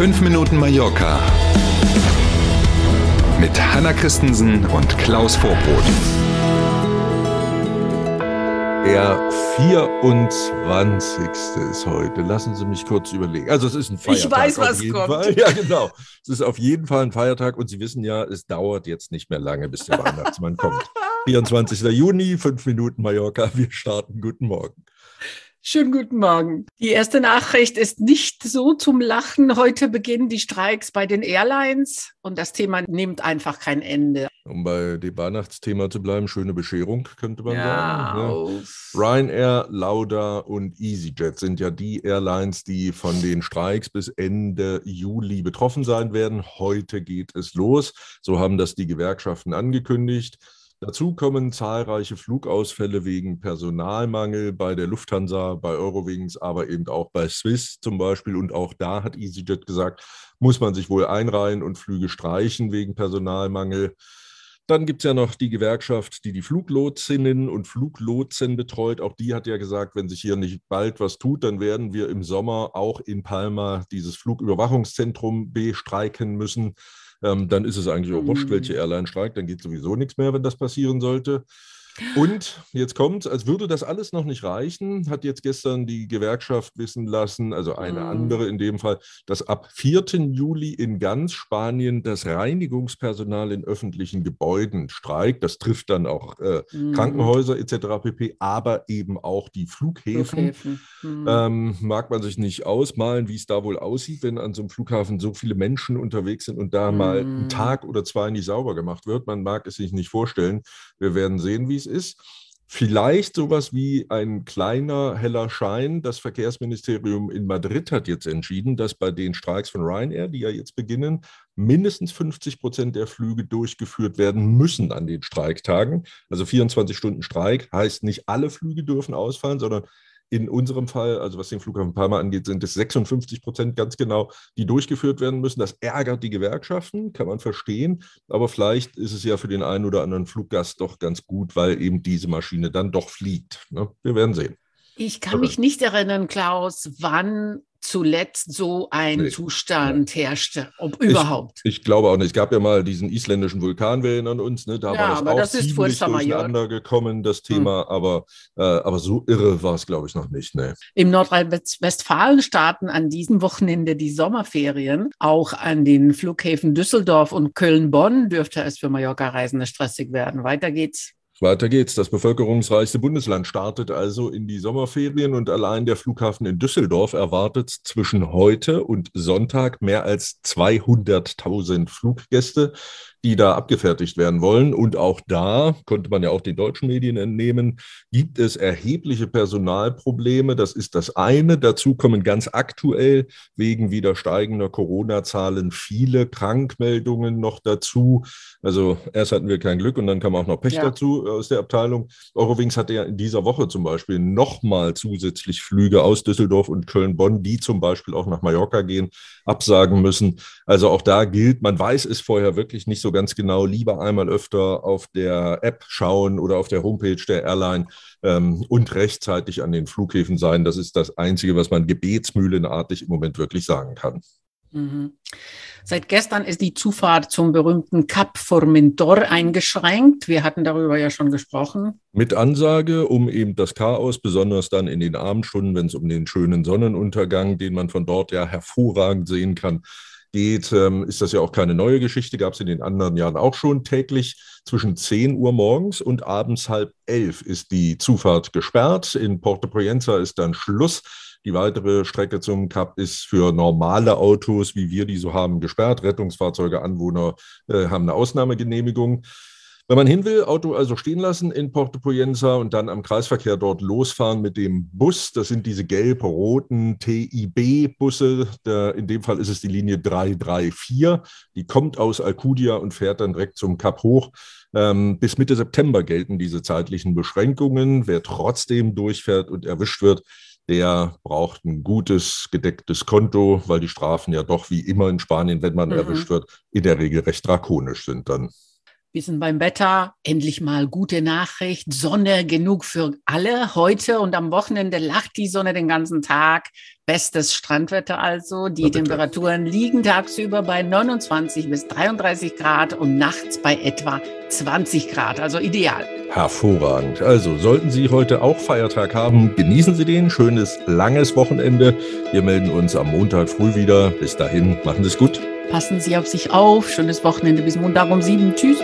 5 Minuten Mallorca mit Hanna Christensen und Klaus Vorbrot. Der 24. ist heute. Lassen Sie mich kurz überlegen. Also es ist ein Feiertag. Ich weiß, was kommt. Fall. Ja, genau. Es ist auf jeden Fall ein Feiertag und Sie wissen ja, es dauert jetzt nicht mehr lange, bis der Weihnachtsmann kommt. 24. Juni, 5 Minuten Mallorca. Wir starten. Guten Morgen. Schönen guten Morgen. Die erste Nachricht ist nicht so zum Lachen. Heute beginnen die Streiks bei den Airlines und das Thema nimmt einfach kein Ende. Um bei dem Weihnachtsthema zu bleiben, schöne Bescherung, könnte man Ja, sagen. Ne? Ryanair, Lauda und EasyJet sind ja die Airlines, die von den Streiks bis Ende Juli betroffen sein werden. Heute geht es los. So haben das die Gewerkschaften angekündigt. Dazu kommen zahlreiche Flugausfälle wegen Personalmangel bei der Lufthansa, bei Eurowings, aber eben auch bei Swiss zum Beispiel. Und auch da hat EasyJet gesagt, muss man sich wohl einreihen und Flüge streichen wegen Personalmangel. Dann gibt es ja noch die Gewerkschaft, die die Fluglotsinnen und Fluglotsen betreut. Auch die hat ja gesagt, wenn sich hier nicht bald was tut, dann werden wir im Sommer auch in Palma dieses Flugüberwachungszentrum bestreiken müssen. Ähm, dann ist es eigentlich auch wurscht, Mhm. welche Airline streikt. Dann geht sowieso nichts mehr, wenn das passieren sollte. Und jetzt kommt, als würde das alles noch nicht reichen, hat jetzt gestern die Gewerkschaft wissen lassen, also eine Mhm. andere in dem Fall, dass ab 4. Juli in ganz Spanien das Reinigungspersonal in öffentlichen Gebäuden streikt. Das trifft dann auch äh, Mhm. Krankenhäuser etc. pp., aber eben auch die Flughäfen. Flughäfen. Mhm. Ähm, mag man sich nicht ausmalen, wie es da wohl aussieht, wenn an so einem Flughafen so viele Menschen unterwegs sind und da mal Mhm. einen Tag oder zwei nicht sauber gemacht wird. Man mag es sich nicht vorstellen. Wir werden sehen, wie es ist. Vielleicht sowas wie ein kleiner heller Schein. Das Verkehrsministerium in Madrid hat jetzt entschieden, dass bei den Streiks von Ryanair, die ja jetzt beginnen, mindestens 50 Prozent der Flüge durchgeführt werden müssen an den Streiktagen. Also 24 Stunden Streik heißt nicht alle Flüge dürfen ausfallen, sondern in unserem Fall, also was den Flughafen Palma angeht, sind es 56 Prozent ganz genau, die durchgeführt werden müssen. Das ärgert die Gewerkschaften, kann man verstehen. Aber vielleicht ist es ja für den einen oder anderen Fluggast doch ganz gut, weil eben diese Maschine dann doch fliegt. Ne? Wir werden sehen. Ich kann mich nicht erinnern, Klaus, wann zuletzt so ein Nee. Zustand herrschte, ob überhaupt. Ich glaube auch nicht. Es gab ja mal diesen isländischen Vulkan, wir erinnern uns, ne? da Ja, war das aber auch das ist ziemlich durcheinander gekommen, das Thema. Aber, äh, aber so irre war es, glaube ich, noch nicht. Ne? Im Nordrhein-Westfalen starten an diesem Wochenende die Sommerferien. Auch an den Flughäfen Düsseldorf und Köln-Bonn dürfte es für Mallorca-Reisende stressig werden. Weiter geht's. Weiter geht's. Das bevölkerungsreichste Bundesland startet also in die Sommerferien und allein der Flughafen in Düsseldorf erwartet zwischen heute und Sonntag mehr als 200.000 Fluggäste, die da abgefertigt werden wollen. Und auch da, konnte man ja auch den deutschen Medien entnehmen, gibt es erhebliche Personalprobleme. Das ist das eine. Dazu kommen ganz aktuell wegen wieder steigender Corona-Zahlen viele Krankmeldungen noch dazu. Also erst hatten wir kein Glück und dann kam auch noch Pech Ja. dazu aus der Abteilung. Eurowings hatte ja in dieser Woche zum Beispiel nochmal zusätzlich Flüge aus Düsseldorf und Köln-Bonn, die zum Beispiel auch nach Mallorca gehen, absagen müssen. Also auch da gilt, man weiß es vorher wirklich nicht so ganz genau. Lieber einmal öfter auf der App schauen oder auf der Homepage der Airline ähm, und rechtzeitig an den Flughäfen sein. Das ist das Einzige, was man gebetsmühlenartig im Moment wirklich sagen kann. Mhm. Seit gestern ist die Zufahrt zum berühmten Cap Formentor eingeschränkt. Wir hatten darüber ja schon gesprochen. Mit Ansage, um eben das Chaos, besonders dann in den Abendstunden, wenn es um den schönen Sonnenuntergang, den man von dort ja hervorragend sehen kann, geht, ähm, ist das ja auch keine neue Geschichte, gab es in den anderen Jahren auch schon. Täglich zwischen 10 Uhr morgens und abends halb elf ist die Zufahrt gesperrt. In Porto Proenza ist dann Schluss. Die weitere Strecke zum Kap ist für normale Autos, wie wir die so haben, gesperrt. Rettungsfahrzeuge, Anwohner äh, haben eine Ausnahmegenehmigung. Wenn man hin will, Auto also stehen lassen in Porto Poyenza und dann am Kreisverkehr dort losfahren mit dem Bus. Das sind diese gelb-roten TIB-Busse. In dem Fall ist es die Linie 334. Die kommt aus Alcudia und fährt dann direkt zum Kap hoch. Ähm, bis Mitte September gelten diese zeitlichen Beschränkungen. Wer trotzdem durchfährt und erwischt wird, der braucht ein gutes, gedecktes Konto, weil die Strafen ja doch wie immer in Spanien, wenn man Mhm. erwischt wird, in der Regel recht drakonisch sind dann. Bisschen beim Wetter, endlich mal gute Nachricht, Sonne genug für alle heute und am Wochenende lacht die Sonne den ganzen Tag. Bestes Strandwetter also. Die bitte. Temperaturen liegen tagsüber bei 29 bis 33 Grad und nachts bei etwa 20 Grad, also ideal. Hervorragend. Also sollten Sie heute auch Feiertag haben, genießen Sie den. Schönes, langes Wochenende. Wir melden uns am Montag früh wieder. Bis dahin, machen Sie es gut. Passen Sie auf sich auf. Schönes Wochenende bis Montag um sieben. Tschüss.